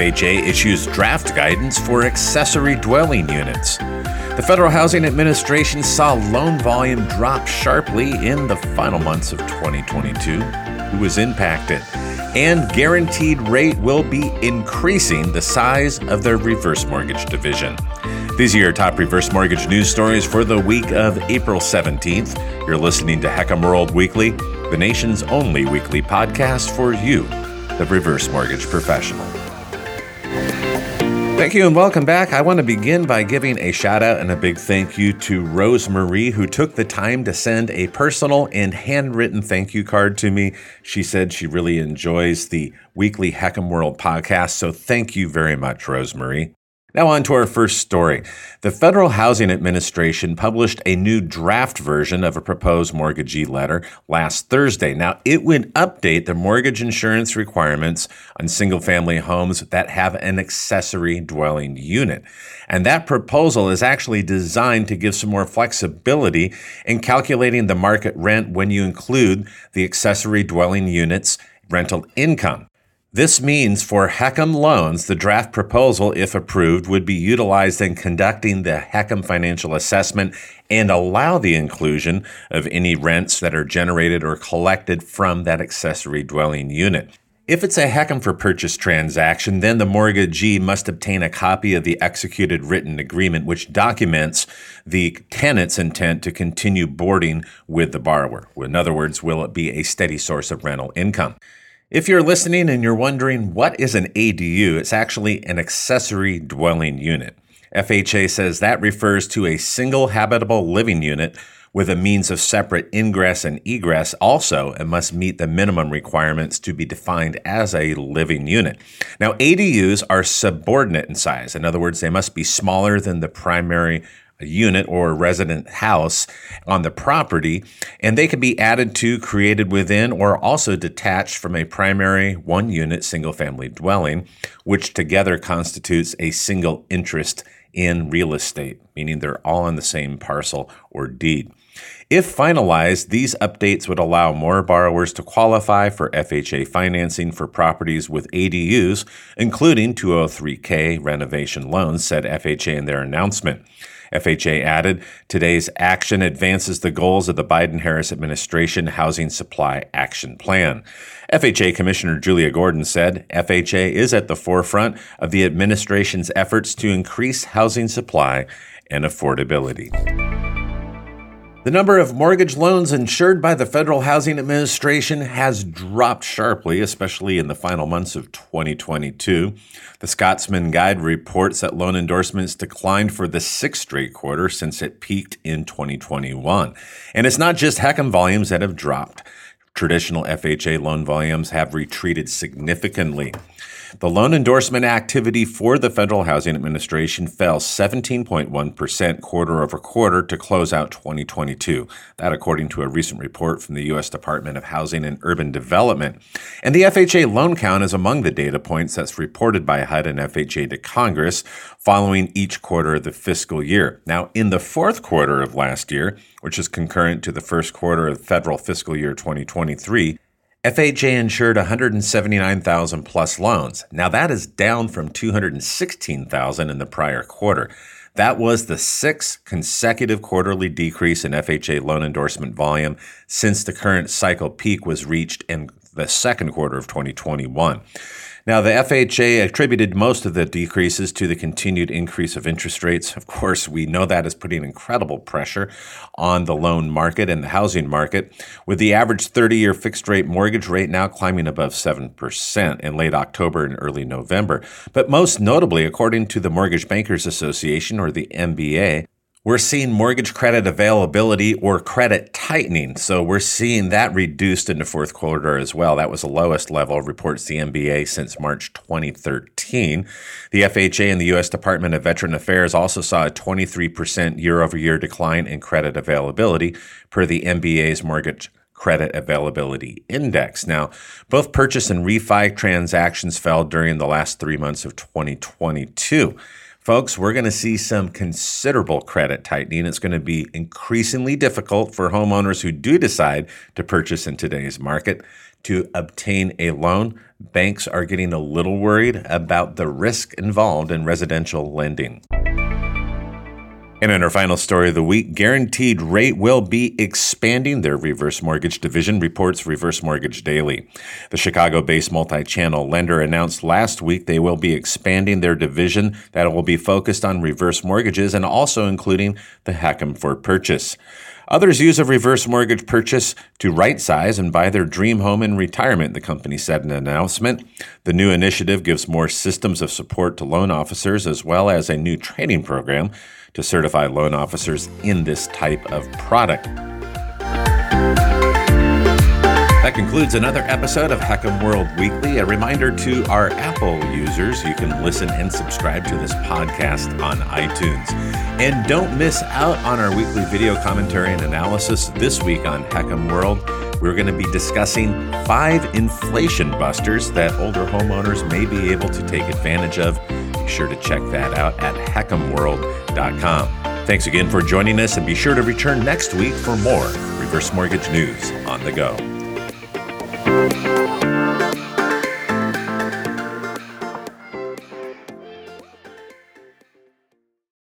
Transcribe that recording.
FHA issues draft guidance for accessory dwelling units. The Federal Housing Administration saw loan volume drop sharply in the final months of 2022. Who was impacted? And guaranteed rate will be increasing the size of their reverse mortgage division. These are your top reverse mortgage news stories for the week of April 17th. You're listening to HECM World Weekly, the nation's only weekly podcast for you, the reverse mortgage professional. Thank you and welcome back. I want to begin by giving a shout out and a big thank you to Rose Marie, who took the time to send a personal and handwritten thank you card to me. She said she really enjoys the weekly HECM World podcast. So thank you very much, Rose Marie. Now, on to our first story. The Federal Housing Administration published a new draft version of a proposed mortgagee letter last Thursday. Now, it would update the mortgage insurance requirements on single family homes that have an accessory dwelling unit. And that proposal is actually designed to give some more flexibility in calculating the market rent when you include the accessory dwelling unit's rental income. This means for HECM loans, the draft proposal, if approved, would be utilized in conducting the HECM financial assessment and allow the inclusion of any rents that are generated or collected from that accessory dwelling unit. If it's a HECM for purchase transaction, then the mortgagee must obtain a copy of the executed written agreement, which documents the tenant's intent to continue boarding with the borrower. In other words, will it be a steady source of rental income? If you're listening and you're wondering what is an ADU, it's actually an accessory dwelling unit. FHA says that refers to a single habitable living unit with a means of separate ingress and egress. Also, it must meet the minimum requirements to be defined as a living unit. Now, ADUs are subordinate in size. In other words, they must be smaller than the primary unit or a resident house on the property, and they can be added to, created within, or also detached from a primary one unit single family dwelling, which together constitutes a single interest in real estate, meaning they're all on the same parcel or deed. If finalized, these updates would allow more borrowers to qualify for FHA financing for properties with ADUs, including 203K renovation loans, said FHA in their announcement. FHA added, today's action advances the goals of the Biden Harris administration Housing Supply Action Plan. FHA Commissioner Julia Gordon said FHA is at the forefront of the administration's efforts to increase supply and affordability. The number of mortgage loans insured by the Federal Housing Administration has dropped sharply, especially in the final months of 2022. The Scotsman Guide reports that loan endorsements declined for the sixth straight quarter since it peaked in 2021. And it's not just HECM volumes that have dropped. Traditional FHA loan volumes have retreated significantly. The loan endorsement activity for the Federal Housing Administration fell 17.1% quarter over quarter to close out 2022. That, according to a recent report from the U.S. Department of Housing and Urban Development. And the FHA loan count is among the data points that's reported by HUD and FHA to Congress following each quarter of the fiscal year. Now, in the fourth quarter of last year, which is concurrent to the first quarter of federal fiscal year 2023, FHA insured 179,000 plus loans. Now that is down from 216,000 in the prior quarter. That was the sixth consecutive quarterly decrease in FHA loan endorsement volume since the current cycle peak was reached in the second quarter of 2021. Now, the FHA attributed most of the decreases to the continued increase of interest rates. Of course, we know that is putting incredible pressure on the loan market and the housing market, with the average 30 year fixed rate mortgage rate now climbing above 7% in late October and early November. But most notably, according to the Mortgage Bankers Association, or the MBA, we're seeing mortgage credit availability or credit tightening. So we're seeing that reduced in the fourth quarter as well. That was the lowest level, reports the MBA, since March 2013. The FHA and the U.S. Department of Veteran Affairs also saw a 23% year over year decline in credit availability per the MBA's mortgage credit availability index. Now, both purchase and refi transactions fell during the last three months of 2022. Folks, we're going to see some considerable credit tightening. It's going to be increasingly difficult for homeowners who do decide to purchase in today's market to obtain a loan, banks are getting a little worried about the risk involved in residential lending. And in our final story of the week, Guaranteed Rate will be expanding their reverse mortgage division, reports Reverse Mortgage Daily. The Chicago based multi channel lender announced last week they will be expanding their division that will be focused on reverse mortgages and also including the HECM for purchase. Others use a reverse mortgage purchase to right size and buy their dream home in retirement, the company said in an announcement. The new initiative gives more systems of support to loan officers as well as a new training program to certify loan officers in this type of product. That concludes another episode of HECM World Weekly. A reminder to our Apple users you can listen and subscribe to this podcast on iTunes. And don't miss out on our weekly video commentary and analysis this week on HECM World. We're going to be discussing five inflation busters that older homeowners may be able to take advantage of. Be sure to check that out at hecmworld.com. Thanks again for joining us, and be sure to return next week for more reverse mortgage news on the go.